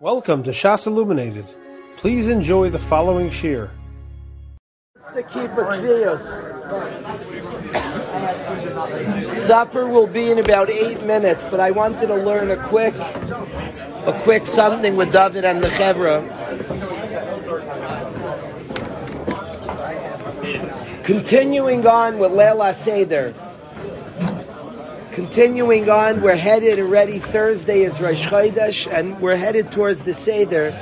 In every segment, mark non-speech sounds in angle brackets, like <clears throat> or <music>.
Welcome to Shas Illuminated. Please enjoy the following shiur. The keeper Kvios. Supper will be in about eight minutes, but I wanted to learn a quick, a quick something with David and the Chevra. Continuing on with Leila Seder. Continuing on, we're headed already. Thursday is Rosh Chodesh, and we're headed towards the Seder.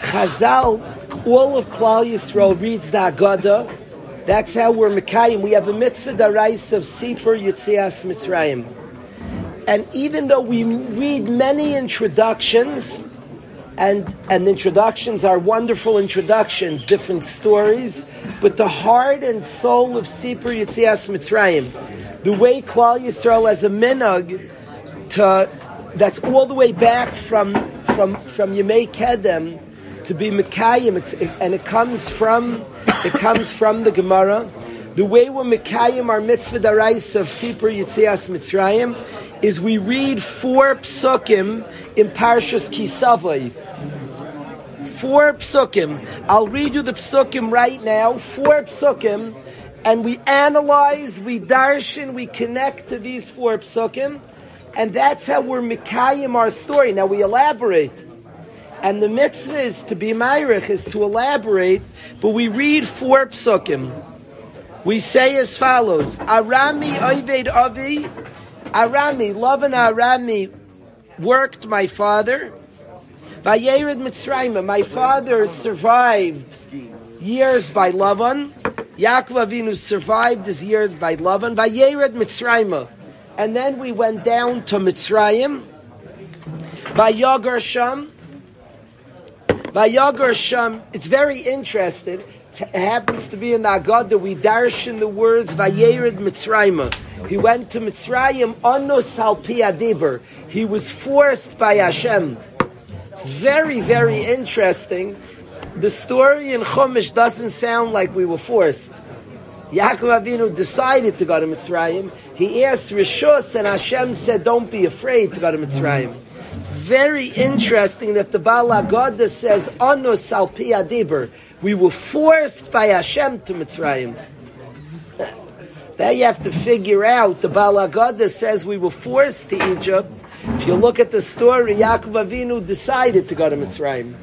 Chazal, all of Klal Yisrael reads the Haggadah. That's how we're Mekayim. We have a mitzvah darais of Sipur Yitzias Mitzrayim. And even though we read many introductions, and, and introductions are wonderful introductions, different stories, but the heart and soul of Sipur Yitzias Mitzrayim, the way Klal Yisrael as a minhag to that's all the way back from from from Yemei Kedem to be Mekayim, it, and it comes from it comes from the Gemara. The way we're Mekayim our mitzvah darais of Sipur Yitzias Mitzrayim is we read four psukim in Parshas Kisavai. Four psukim. I'll read you the psukim right now. Four psukim and we analyze, we darshan, we connect to these four psukim, and that's how we're mikayim our story. Now we elaborate, and the mitzvah is to be myrich, is to elaborate, but we read four psukim. We say as follows: Arami Oived Avi, Arami, Lavan Arami worked my father. Vayered Mitzrayim, my father survived years by Lavan. Yaakov Avinu survived his year by Lavan. Vayered Mitzrayim, and then we went down to Mitzrayim. Vayagar Sham. Vayagar Sham. It's very interesting. It happens to be in the Agadah. We darshan the words Vayered Mitzrayim. He went to Mitzrayim Onos Alpi Adiber. He was forced by Hashem. Very, very interesting the story in Chumash doesn't sound like we were forced. Yaakov Avinu decided to go to Mitzrayim. He asked Rishus, and Hashem said, "Don't be afraid to go to Mitzrayim." Very interesting that the Baal Haggadah says, "Anu salpi adiber." We were forced by Hashem to Mitzrayim. That you have to figure out. The Baal Haggadah says we were forced to Egypt. If you look at the story, Yaakov Avinu decided to go to Mitzrayim.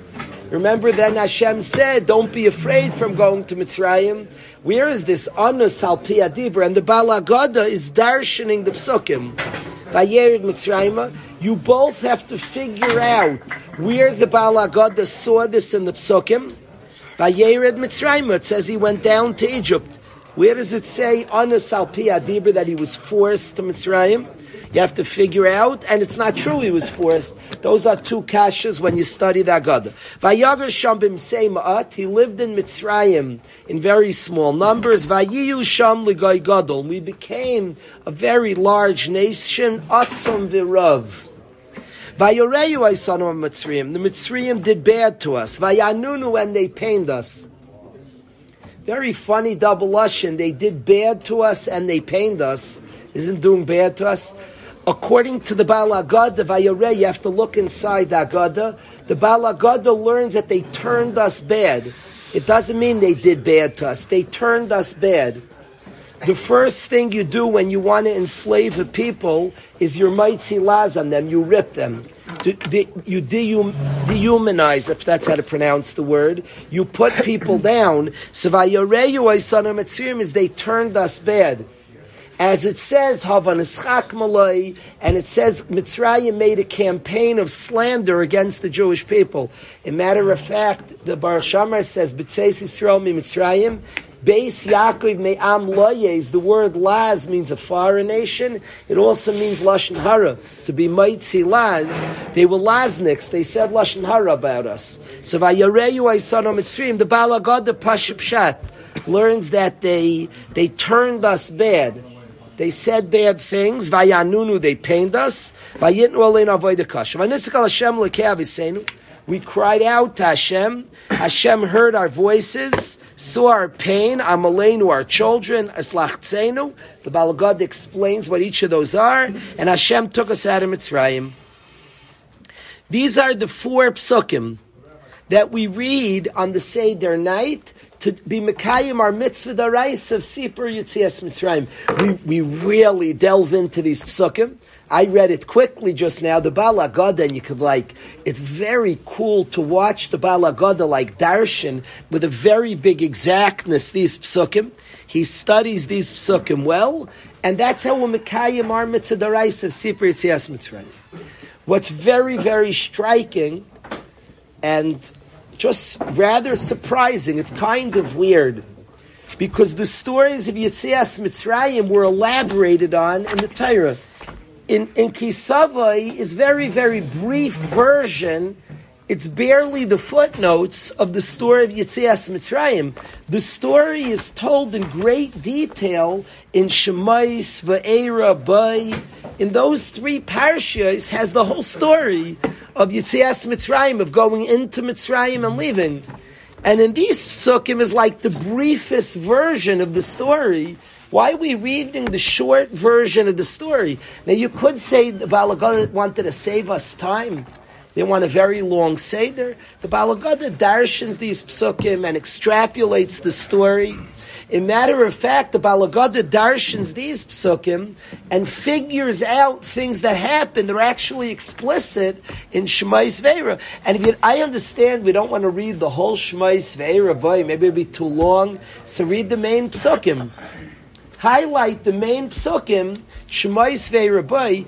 Remember then Hashem said, don't be afraid from going to Mitzrayim. Where is this Anus al Adibra? And the Baal Haggadah is darshaning the psukim. Vayerid Mitzrayim. You both have to figure out where the Baal Haggadah saw this in the psukim. Vayerid Mitzrayim. It says he went down to Egypt. Where does it say Anus al Adibra that he was forced to Mitzrayim? You have to figure out, and it's not true he was forced. Those are two kashas when you study that Agadah. Vayagar Shambim he lived in Mitzrayim in very small numbers. Vayiyu Sham Gadol. We became a very large nation, Atzum Virav. Vayoreyu of Mitzrayim. The Mitzrayim did bad to us. Vayanunu and they pained us. Very funny double lashon. They did bad to us and they pained us. Isn't doing bad to us according to the Baal Vayareh, you have to look inside the Haggadah. The Baal Haggadah learns that they turned us bad. It doesn't mean they did bad to us. They turned us bad. The first thing you do when you want to enslave a people is your mighty laz on them. You rip them. You dehumanize, if that's how to pronounce the word. You put people down. So Vayareyu is they turned us bad. As it says, and it says Mitzrayim made a campaign of slander against the Jewish people. A matter of fact, the Baruch She'amar says, B'tzeis Yisrael mi Mitzrayim, Beis Yaakov Me'am Loyes, the word Laz means a foreign nation. It also means Lashon Hara, to be Maitzi Laz. They were Lazniks, they said Lashon Hara about us. So Vayareyu Aisano Mitzrayim, the Balagad, the Pashipshat, learns that they, they turned us bad. They said bad things. Vayanunu, they pained us. Vayitnu alein avoid kasha. Vanitzikal Hashem lekeavisenu. We cried out to Hashem. Hashem heard our voices, saw our pain. Amalenu, our children. Eslachtzenu. The Balagad explains what each of those are. And Hashem took us out of Mitzrayim. These are the four psukim that we read on the Seder night to be Mekayim our mitzvah darais of Sipur Yitzias Mitzrayim. We, we really delve into these psukim. I read it quickly just now, the Baal HaGada, and you could like, it's very cool to watch the Baal HaGada like Darshan with a very big exactness, these psukim. He studies these psukim well, and that's how we Mekayim our mitzvah darais of Sipur Yitzias Mitzrayim. What's very, very striking and just rather surprising. It's kind of weird because the stories of Yitzias Mitzrayim were elaborated on in the Torah. In, in Kisavai is very, very brief version it's barely the footnotes of the story of Yitzias Mitzrayim. The story is told in great detail in Shemais, Va'era, Bay. In those three parashas has the whole story of Yitzias Mitzrayim, of going into Mitzrayim and leaving. And in these psukim is like the briefest version of the story. Why are we reading the short version of the story? Now you could say the Balagah wanted to save us time. They want a very long Seder. The Baal HaGada darshans these psukim and extrapolates the story. In matter of fact, the Baal HaGada darshans these psukim and figures out things that happen that are actually explicit in Shemais Veira. And if you, I understand we don't want to read the whole Shemais Veira, boy, maybe it'll be too long. So read the main psukim. Highlight the main psukim, Shemais Veira, boy,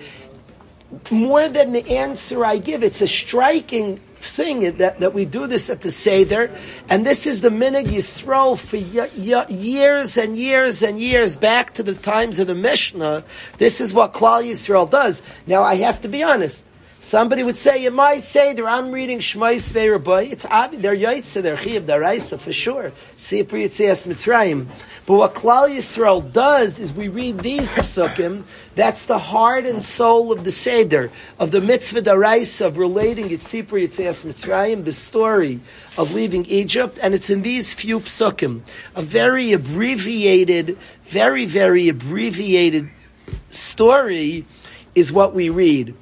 more than the answer I give. It's a striking thing that, that we do this at the Seder, and this is the Minig Yisrael for y- y- years and years and years back to the times of the Mishnah. This is what Klal Yisrael does. Now, I have to be honest. Somebody would say, in my Seder, I'm reading Shmai Svei Rabbi. It's obvious, they're Yaitse, they're Chiyav, they're Raisa, for sure. Sipur Yitzias Mitzrayim. But what Klal Yisrael does is we read these psukim. That's the heart and soul of the Seder, of the mitzvah daraisa of relating Yitzipur Yitzias Mitzrayim, the story of leaving Egypt, and it's in these few psukim. A very abbreviated, very, very abbreviated story is what we read.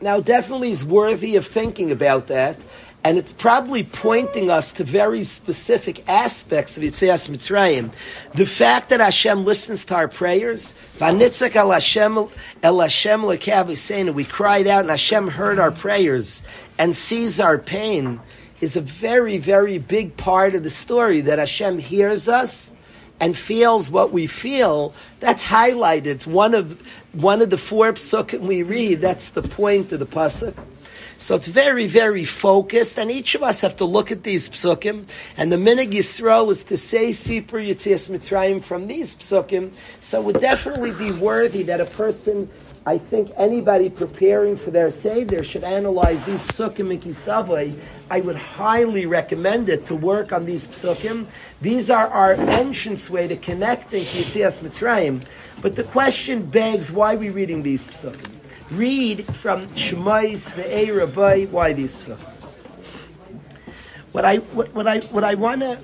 Now, definitely is worthy of thinking about that, and it's probably pointing us to very specific aspects of Yitzias Mitzrayim. The fact that Hashem listens to our prayers, Vanitzak el Hashem el Hashem we cried out and Hashem heard our prayers and sees our pain, is a very, very big part of the story that Hashem hears us and feels what we feel, that's highlighted. It's one of one of the four psukim we read. That's the point of the pasuk. So it's very, very focused, and each of us have to look at these psukim. And the minig Yisrael is to say Sipur Yitzias Mitzrayim from these psukim. So it would definitely be worthy that a person I think anybody preparing for their Seder should analyze these psukim in Kisavai. I would highly recommend it to work on these psukim. These are our entrance way to connecting to Yitzias Mitzrayim. But the question begs, why are we reading these psukim? Read from Shemais Ve'ei Rabbi, why these psukim? What I, what, what I, what I want to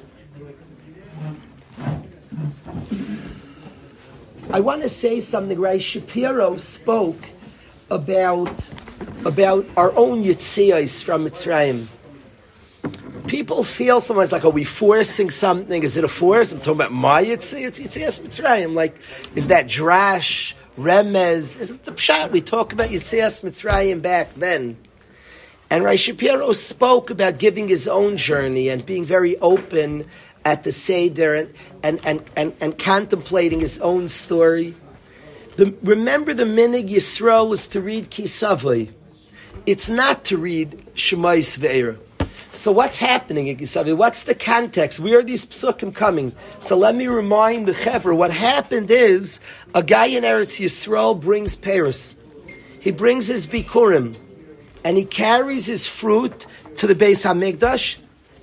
I want to say something. Right, Shapiro spoke about about our own yitzias from Mitzrayim. People feel sometimes like, are we forcing something? Is it a force? I'm talking about my yitzias, yitzias Mitzrayim. Like, is that drash, remez? Is it the pshat? We talk about yitzias Mitzrayim back then. And Rai Shapiro spoke about giving his own journey and being very open at the Seder and, and, and, and, and contemplating his own story. The, remember the minig Yisrael is to read Kisavai. It's not to read Shemais Ve'era. So what's happening in Kisavai? What's the context? Where are these psukim coming? So let me remind the Chevra, what happened is, a guy in Eretz Yisrael brings Paris. He brings his Bikurim, and he carries his fruit to the Beis HaMikdash,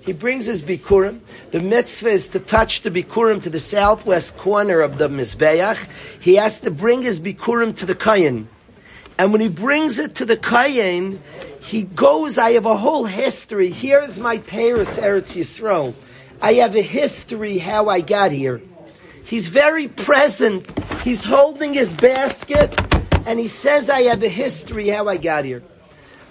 he brings his bikurim. The mitzvah is to touch the bikurim to the southwest corner of the mizbeach. He has to bring his bikurim to the kayin. And when he brings it to the kayin, he goes, I have a whole history. Here's my Paris Eretz Yisrael. I have a history how I got here. He's very present. He's holding his basket and he says, I have a history how I got here.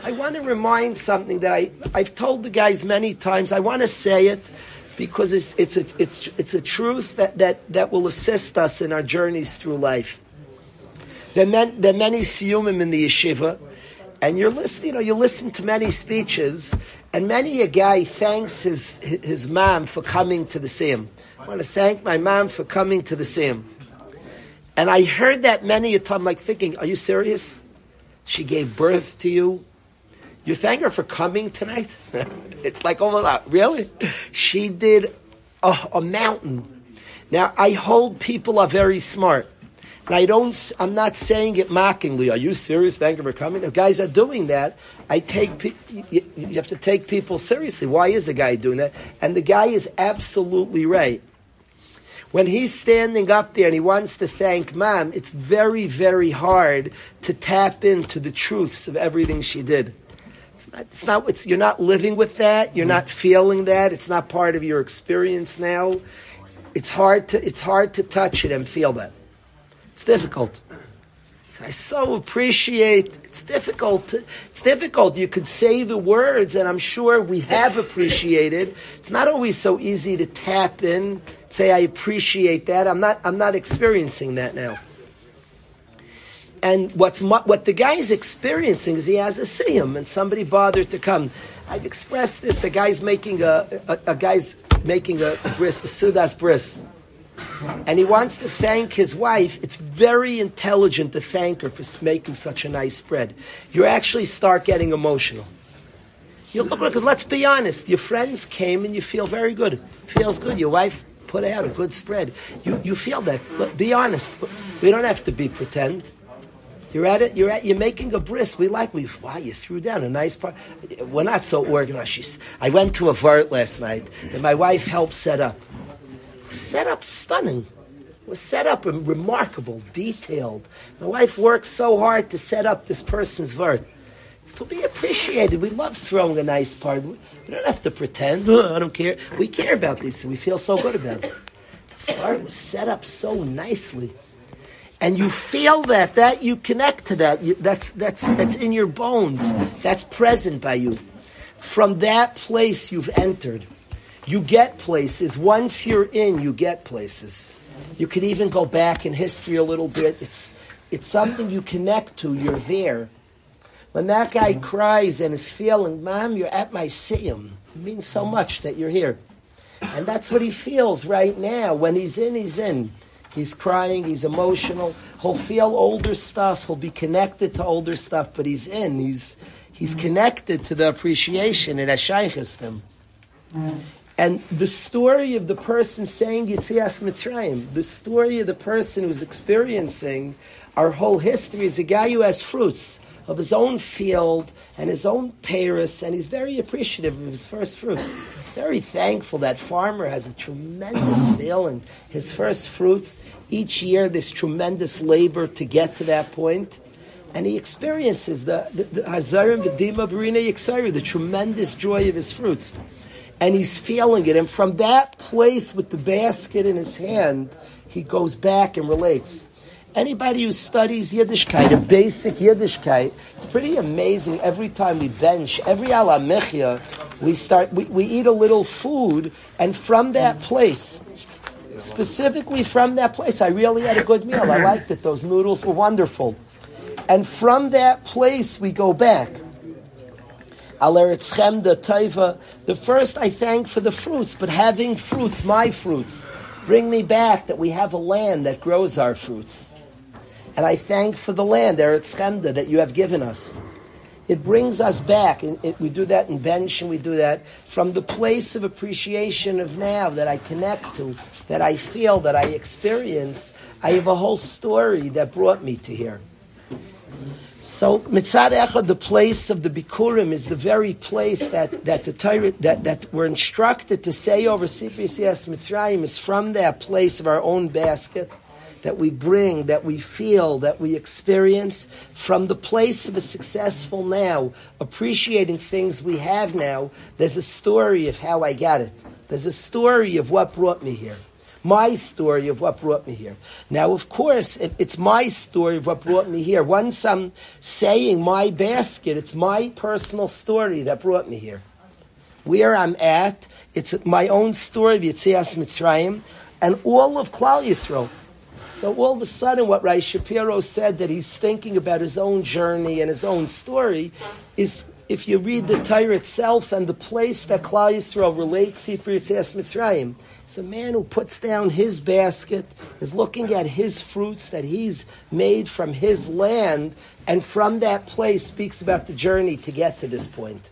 I want to remind something that I, I've told the guys many times. I want to say it because it's, it's, a, it's, it's a truth that, that, that will assist us in our journeys through life. There are, men, there are many siyumim in the yeshiva, and you're listening, you know, you listen to many speeches, and many a guy thanks his, his mom for coming to the siyum. I want to thank my mom for coming to the siyum. And I heard that many a time, like thinking, are you serious? She gave birth to you. You thank her for coming tonight? <laughs> it's like, oh, my really? She did a, a mountain. Now, I hold people are very smart. And I don't, I'm not saying it mockingly. Are you serious? Thank you for coming. If guys are doing that, I take, you, you have to take people seriously. Why is a guy doing that? And the guy is absolutely right. When he's standing up there and he wants to thank mom, it's very, very hard to tap into the truths of everything she did. It's not, it's not it's, you're not living with that, you're not feeling that, it's not part of your experience now. It's hard to, it's hard to touch it and feel that. It's difficult. I so appreciate. It's difficult. To, it's difficult. You could say the words, and I'm sure we have appreciated. It's not always so easy to tap in say I appreciate that. I'm not. I'm not experiencing that now. And what's what the guy's experiencing is he has a siyum, and somebody bothered to come. I've expressed this. A guy's making a a, a guy's making a, a bris, a sudas bris, and he wants to thank his wife. It's very intelligent to thank her for making such a nice spread. You actually start getting emotional. You look because let's be honest, your friends came and you feel very good. Feels good. Your wife put out a good spread. You, you feel that. But be honest. We don't have to be pretend. You're at it. You're at. You're making a bris. We like. We wow. You threw down a nice part. We're not so organized. She's, I went to a vert last night, and my wife helped set up. Set up stunning. Was set up and remarkable, detailed. My wife worked so hard to set up this person's vert. It's to be appreciated. We love throwing a nice party. We don't have to pretend. <laughs> I don't care. We care about these, so we feel so good about it. The fart was set up so nicely. And you feel that, that you connect to that. You, that's, that's, that's in your bones. That's present by you. From that place you've entered. You get places. Once you're in, you get places. You can even go back in history a little bit. It's, it's something you connect to. You're there. When that guy cries and is feeling, Mom, you're at my siyum. It means so much that you're here. And that's what he feels right now. When he's in, he's in. He's crying, he's emotional. He'll feel older stuff, he'll be connected to older stuff, but he's in. He's, he's mm. connected to the appreciation. It has him. Mm. And the story of the person saying Yitzias Mitzrayim, the story of the person who's experiencing our whole history is a guy who has fruits of his own field and his own Paris, and he's very appreciative of his first fruits. Very thankful that farmer has a tremendous <clears throat> feeling. His first fruits, each year, this tremendous labor to get to that point. And he experiences the Hazarim V'dima Barina Yiksari, the tremendous joy of his fruits. And he's feeling it. And from that place with the basket in his hand, he goes back and relates. Anybody who studies Yiddishkeit, a basic Yiddishkeit, it's pretty amazing. Every time we bench, every ala mechia, we start, we, we eat a little food, and from that place, specifically from that place, I really had a good meal. I liked it. Those noodles were wonderful. And from that place, we go back. The first I thank for the fruits, but having fruits, my fruits, bring me back that we have a land that grows our fruits. And I thank for the land, Eretz Chemda, that you have given us. It brings us back, and it, we do that in bench, and we do that from the place of appreciation of now that I connect to, that I feel, that I experience. I have a whole story that brought me to here. So Mitzad Echad, the place of the Bikurim, is the very place that, that the Torah, that, that we're instructed to say over CPCS Mitzrayim is from that place of our own basket that we bring, that we feel, that we experience from the place of a successful now, appreciating things we have now, there's a story of how I got it. There's a story of what brought me here. my story of what brought me here. Now, of course, it, it's my story of what brought me here. Once I'm saying my basket, it's my personal story that brought me here. Where I'm at, it's my own story of Yitzias Mitzrayim, and all of Klal Yisrael. So all of a sudden, what Rai Shapiro said that he's thinking about his own journey and his own story is if you read the Torah itself and the place that Klal Yisrael relates Sefer Yitzias Mitzrayim, it's a man who puts down his basket, is looking at his fruits that he's made from his land, and from that place speaks about the journey to get to this point.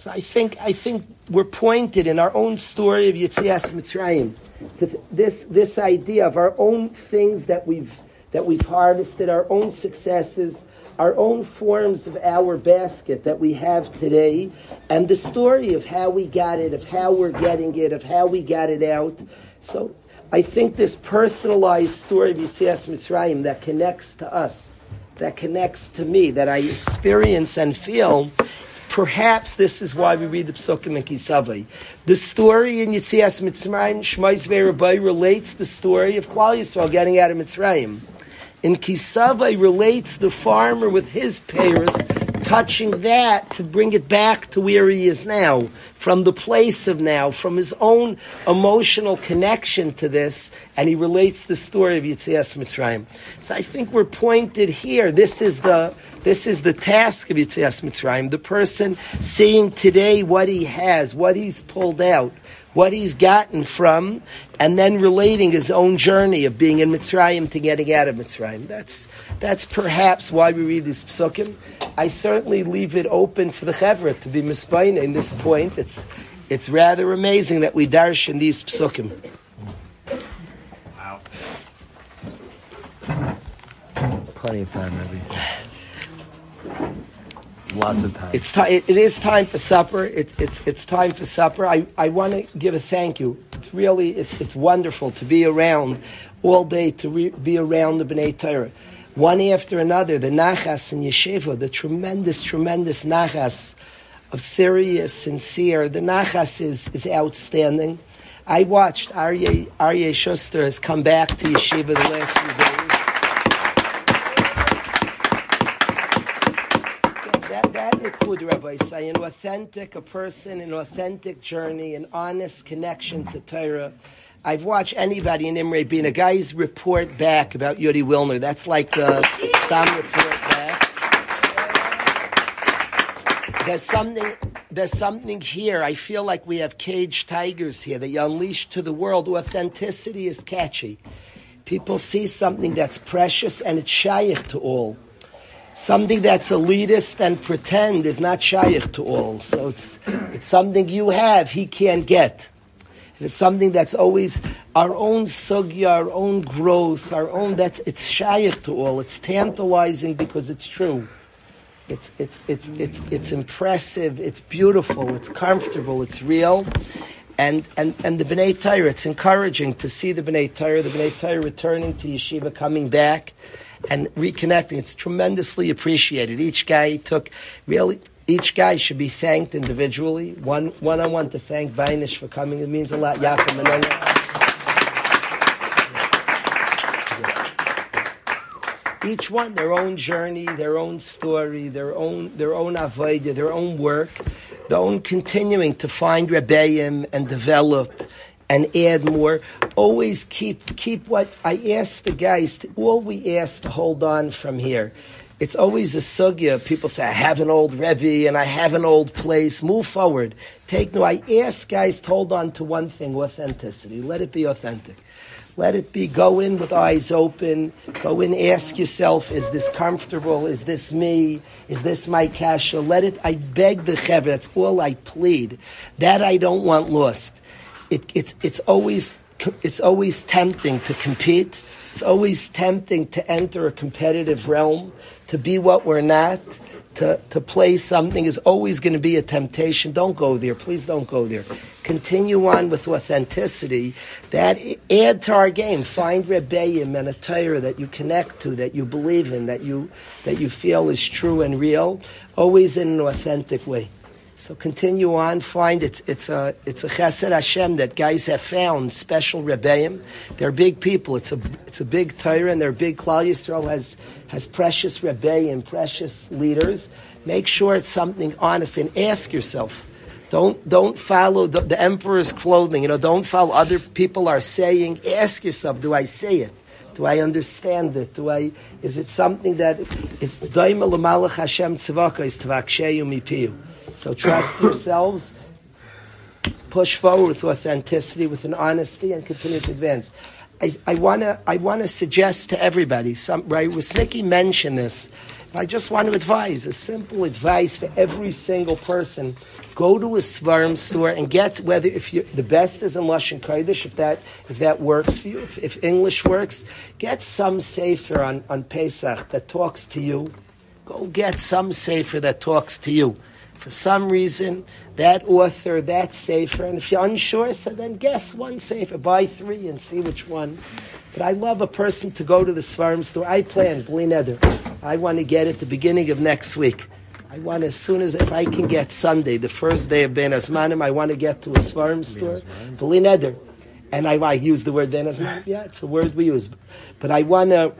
So I think I think we're pointed in our own story of Yitzias Mitzrayim to this this idea of our own things that we've that we've harvested, our own successes, our own forms of our basket that we have today, and the story of how we got it, of how we're getting it, of how we got it out. So I think this personalized story of Yitzias Mitzrayim that connects to us, that connects to me, that I experience and feel, Perhaps this is why we read the Psukim in Kisavai. The story in Yitzias Mitzrayim, Shmais Verabai, relates the story of Klal Yisrael getting out of Mitzrayim. In Kisavai relates the farmer with his payers touching that to bring it back to where he is now, from the place of now, from his own emotional connection to this, and he relates the story of Yitzias Mitzrayim. So I think we're pointed here. This is the this is the task of Yitzias Mitzrayim. The person seeing today what he has, what he's pulled out, what he's gotten from, and then relating his own journey of being in Mitzrayim to getting out of Mitzrayim. That's, that's perhaps why we read this psukim. I certainly leave it open for the Chevra to be mispaina in this point. It's, it's rather amazing that we darsh in these psukim. Wow. Plenty of time, maybe. Lots of time. It's time. It, is time for supper. It, it's it's time for supper. I, I want to give a thank you. It's really it's it's wonderful to be around all day to re, be around the Bnei Torah, one after another. The nachas and yeshiva, the tremendous tremendous nachas of serious, sincere. The nachas is is outstanding. I watched Aryeh Aryeh Schuster has come back to yeshiva the last few days. Nikud Rabbi say, an authentic, a person, an authentic journey, an honest connection to Torah. I've watched anybody in Imre being a guy's report back about Yudi Wilner. That's like the Stam report back. There's something, there's something here. I feel like we have caged tigers here that you unleash to the world. Authenticity is catchy. People see something that's precious and it's shaykh to all something that's elitist and pretend is not shaykh to all. So it's, it's something you have, he can't get. And it's something that's always our own sugya, our own growth, our own, that's, it's shaykh to all. It's tantalizing because it's true. It's, it's, it's, it's, it's impressive, it's beautiful, it's comfortable, it's real. And, and, and the B'nai Torah, it's encouraging to see the B'nai Torah, the B'nai Torah returning to yeshiva, coming back and reconnecting. It's tremendously appreciated. Each guy took really. Each guy should be thanked individually. One, one on one to thank Bainish for coming. It means a lot. Yafa Each one their own journey, their own story, their own their own avodah, their own work, their own continuing to find rebellion and develop and add more. Always keep keep what I ask the guys. All we ask to hold on from here. It's always a sugya. People say, I have an old Rebbe and I have an old place. Move forward. Take no. I ask guys to hold on to one thing, authenticity. Let it be authentic. Let it be, go in with eyes open. Go in, ask yourself, is this comfortable? Is this me? Is this my kasha? Let it, I beg the chever, that's all I plead. That I don't want lost it, it's, it's, always, it's always tempting to compete. It's always tempting to enter a competitive realm, to be what we're not, to, to play something is always going to be a temptation. Don't go there. Please don't go there. Continue on with authenticity. That add to our game. Find rebellion and a Torah that you connect to, that you believe in, that you, that you feel is true and real, always in an authentic way. So continue on. Find it's it's a it's a chesed Hashem that guys have found special rebbeim. They're big people. It's a it's a big Torah and they're big. Klal Yisrael has has precious rebbeim, precious leaders. Make sure it's something honest and ask yourself. Don't don't follow the, the emperor's clothing. You know, don't follow other people are saying. Ask yourself, do I say it? Do I understand it? Do I? Is it something that if daima Hashem is tvaksheyu mipiyu? So trust yourselves. Push forward with authenticity, with an honesty, and continue to advance. I want to I want to suggest to everybody. Some right, Snicky mentioned this. I just want to advise a simple advice for every single person. Go to a Svarim store and get whether if you the best is in Lashon Kodesh, if that if that works for you, if, if English works, get some sefer on, on Pesach that talks to you. Go get some sefer that talks to you for some reason, that author, that safer, and if you're unsure, so then guess one safer, buy three and see which one. But I love a person to go to the Svarim store. I plan, Blineder. I want to get it the beginning of next week. I want as soon as, if I can get Sunday, the first day of Ben Azmanim, I want to get to a Svarim store, Blineder. And I, I use the word Ben Azmanim, yeah, it's a word we use. But I want to,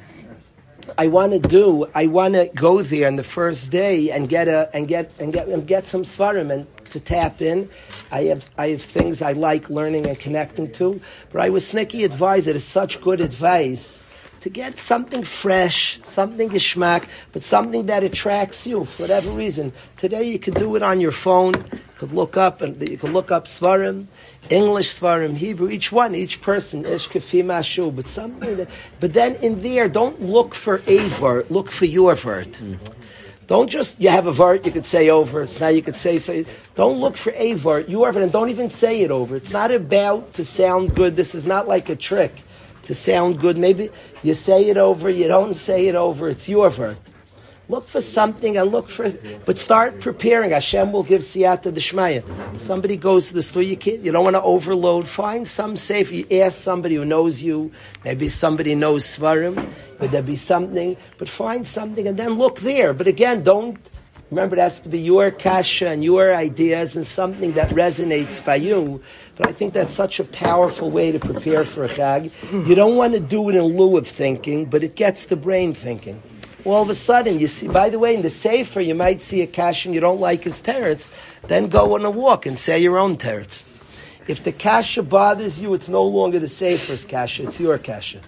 I want to do. I want to go there on the first day and get a and get and get and get some svarim and to tap in. I have I have things I like learning and connecting to. But I was sneaky advised. It is such good advice to get something fresh, something geschmack, but something that attracts you for whatever reason. Today you could do it on your phone. You could look up and you could look up svarim. English Svarim, Hebrew, each one, each person, Ish Mashu, but something that, but then in there, don't look for a vert, look for your vert. Don't just, you have a vert, you could say over, now you could say, say don't look for a your vert, and don't even say it over. It's not about to sound good, this is not like a trick to sound good. Maybe you say it over, you don't say it over, it's your vert. Look for something and look for, but start preparing. Hashem will give siyata d'shmaya. Somebody goes to the store, you can't, you don't want to overload. Find some safe. You ask somebody who knows you. Maybe somebody knows svarim. Would there be something? But find something and then look there. But again, don't remember it has to be your kasha and your ideas and something that resonates by you. But I think that's such a powerful way to prepare for a chag. You don't want to do it in lieu of thinking, but it gets the brain thinking all of a sudden you see, by the way, in the Sefer, you might see a and you don't like his teretz, then go on a walk and say your own teretz. If the kasha bothers you, it's no longer the Sefer's kasha, it's your kasha.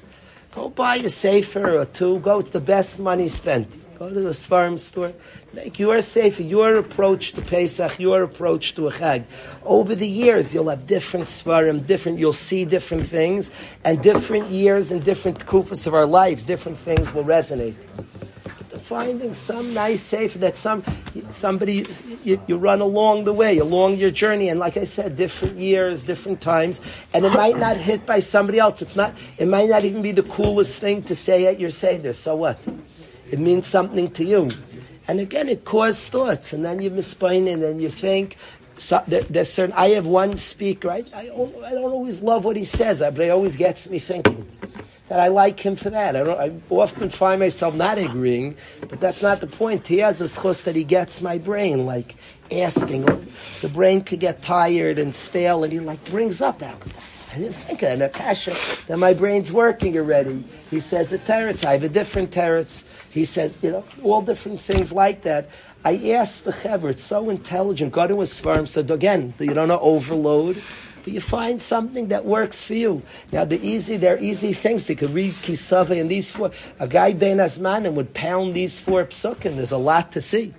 Go buy a Sefer or two, go, it's the best money spent. Go to the Svarim store, make your Sefer, your approach to Pesach, your approach to a Chag. Over the years, you'll have different Svarim, different, you'll see different things, and different years and different kufas of our lives, different things will resonate finding some nice safe that some somebody you, you, run along the way, along your journey, and like I said, different years, different times, and it might not hit by somebody else. It's not. It might not even be the coolest thing to say at your seder. So what? It means something to you, and again, it causes thoughts, and then you misspine and then you think. So there, there's certain. I have one speaker. I, I, I don't always love what he says, uh, but it always gets me thinking that I like him for that. I, I, often find myself not agreeing, but that's not the point. He has a schus that he gets my brain, like asking. The brain could get tired and stale, and he like brings up that. I didn't think of that. And a passion that my brain's working already. He says a teretz. I have a different teretz. He says, you know, all different things like that. I asked the chaver, it's so intelligent. God was firm. So again, you don't overload but you find something that works for you. Now, the easy, they're easy things. They could read Kisava and these four. A guy Ben Asmanim would pound these four psukim. There's a lot to see.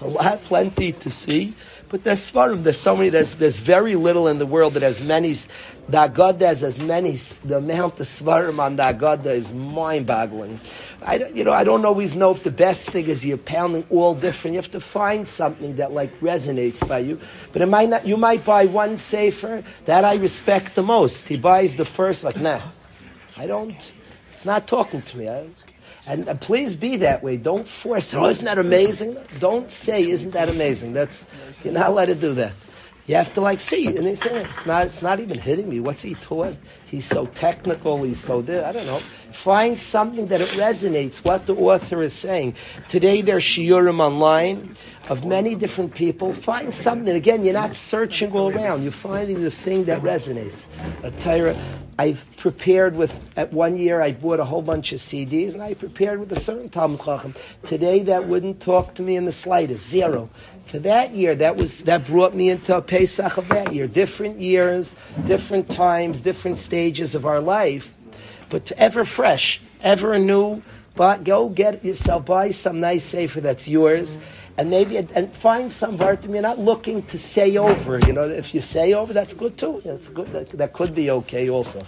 A lot, plenty to see. But there's svarim. There's so many. There's there's very little in the world that has many. The Agada has as many. The amount of svarim on the Agada is mind-boggling. I don't, you know I don't always know if the best thing is you're pounding all different. You have to find something that like resonates by you. But it might not. You might buy one safer that I respect the most. He buys the first like nah. I don't. It's not talking to me. I, and, and, please be that way. Don't force it. Oh, isn't that amazing? Don't say, isn't that amazing? That's, you're not allowed to do that. You have to like see. And he said, it's not, it's not even hitting me. What's he taught? He's so technical. He's so, there. I don't know. Find something that it resonates, what the author is saying. Today there's shiurim online. Of many different people. Find something. Again, you're not searching all around. You're finding the thing that resonates. A Torah. I've prepared with, at one year I bought a whole bunch of CDs and I prepared with a certain Talmud Chacham. Today that wouldn't talk to me in the slightest, zero. For that year, that was, that brought me into a Pesach of that year. Different years, different times, different stages of our life, but ever fresh, ever new. But go get yourself, buy some nice sefer that's yours and maybe and find some vartim. You're not looking to say over. You know, if you say over, that's good too. That's good. That, that could be okay also.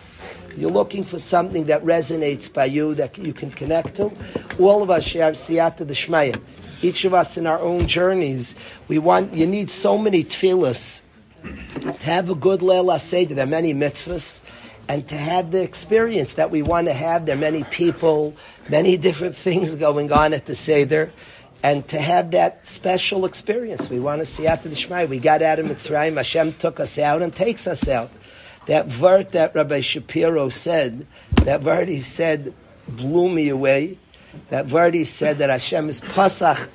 You're looking for something that resonates by you that you can connect to. All of us share siyata d'shmaya. Each of us in our own journeys, we want. You need so many tefillas to have a good leil seder. There are many mitzvahs and to have the experience that we want to have. There are many people, many different things going on at the Seder and to have that special experience. We want to see after the Shema. We got out of Mitzrayim. Hashem took us out and takes us out. That word that Rabbi Shapiro said, that word he said blew me away. That word he said that Hashem is pasach,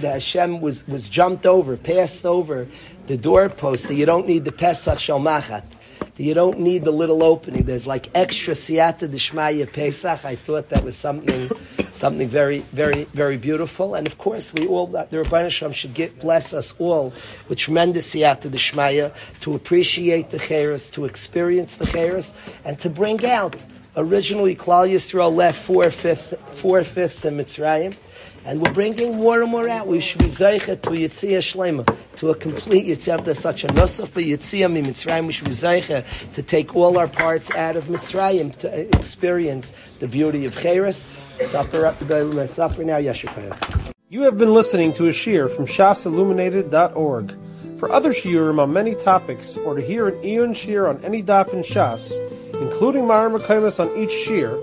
that Hashem was, was jumped over, passed over the doorpost, that you don't need the Pesach Shalmachat you don't need the little opening. There's like extra siyata d'shmaya Pesach. I thought that was something, something very, very, very beautiful. And of course, we all, the Rabbi Shalom should get, bless us all with tremendous siyata d'shmaya to appreciate the cheres, to experience the cheres, and to bring out. Originally, Klal Yisrael left four fifths, four fifths in Mitzrayim. And we're bringing more and more out. We should be zeichet to Yitzia Shlema, to a complete Yitzia. There's such a nusach for Yitzia Mitzrayim. We should be zeichet to take all our parts out of Mitzrayim to experience the beauty of Cheres. Supper, supper now, Yeshua. You have been listening to a shiur from shasilluminated.org. For other shiurim on many topics, or to hear an iyun shiur on any daf in Shas, including mareh mekomos on each shiur,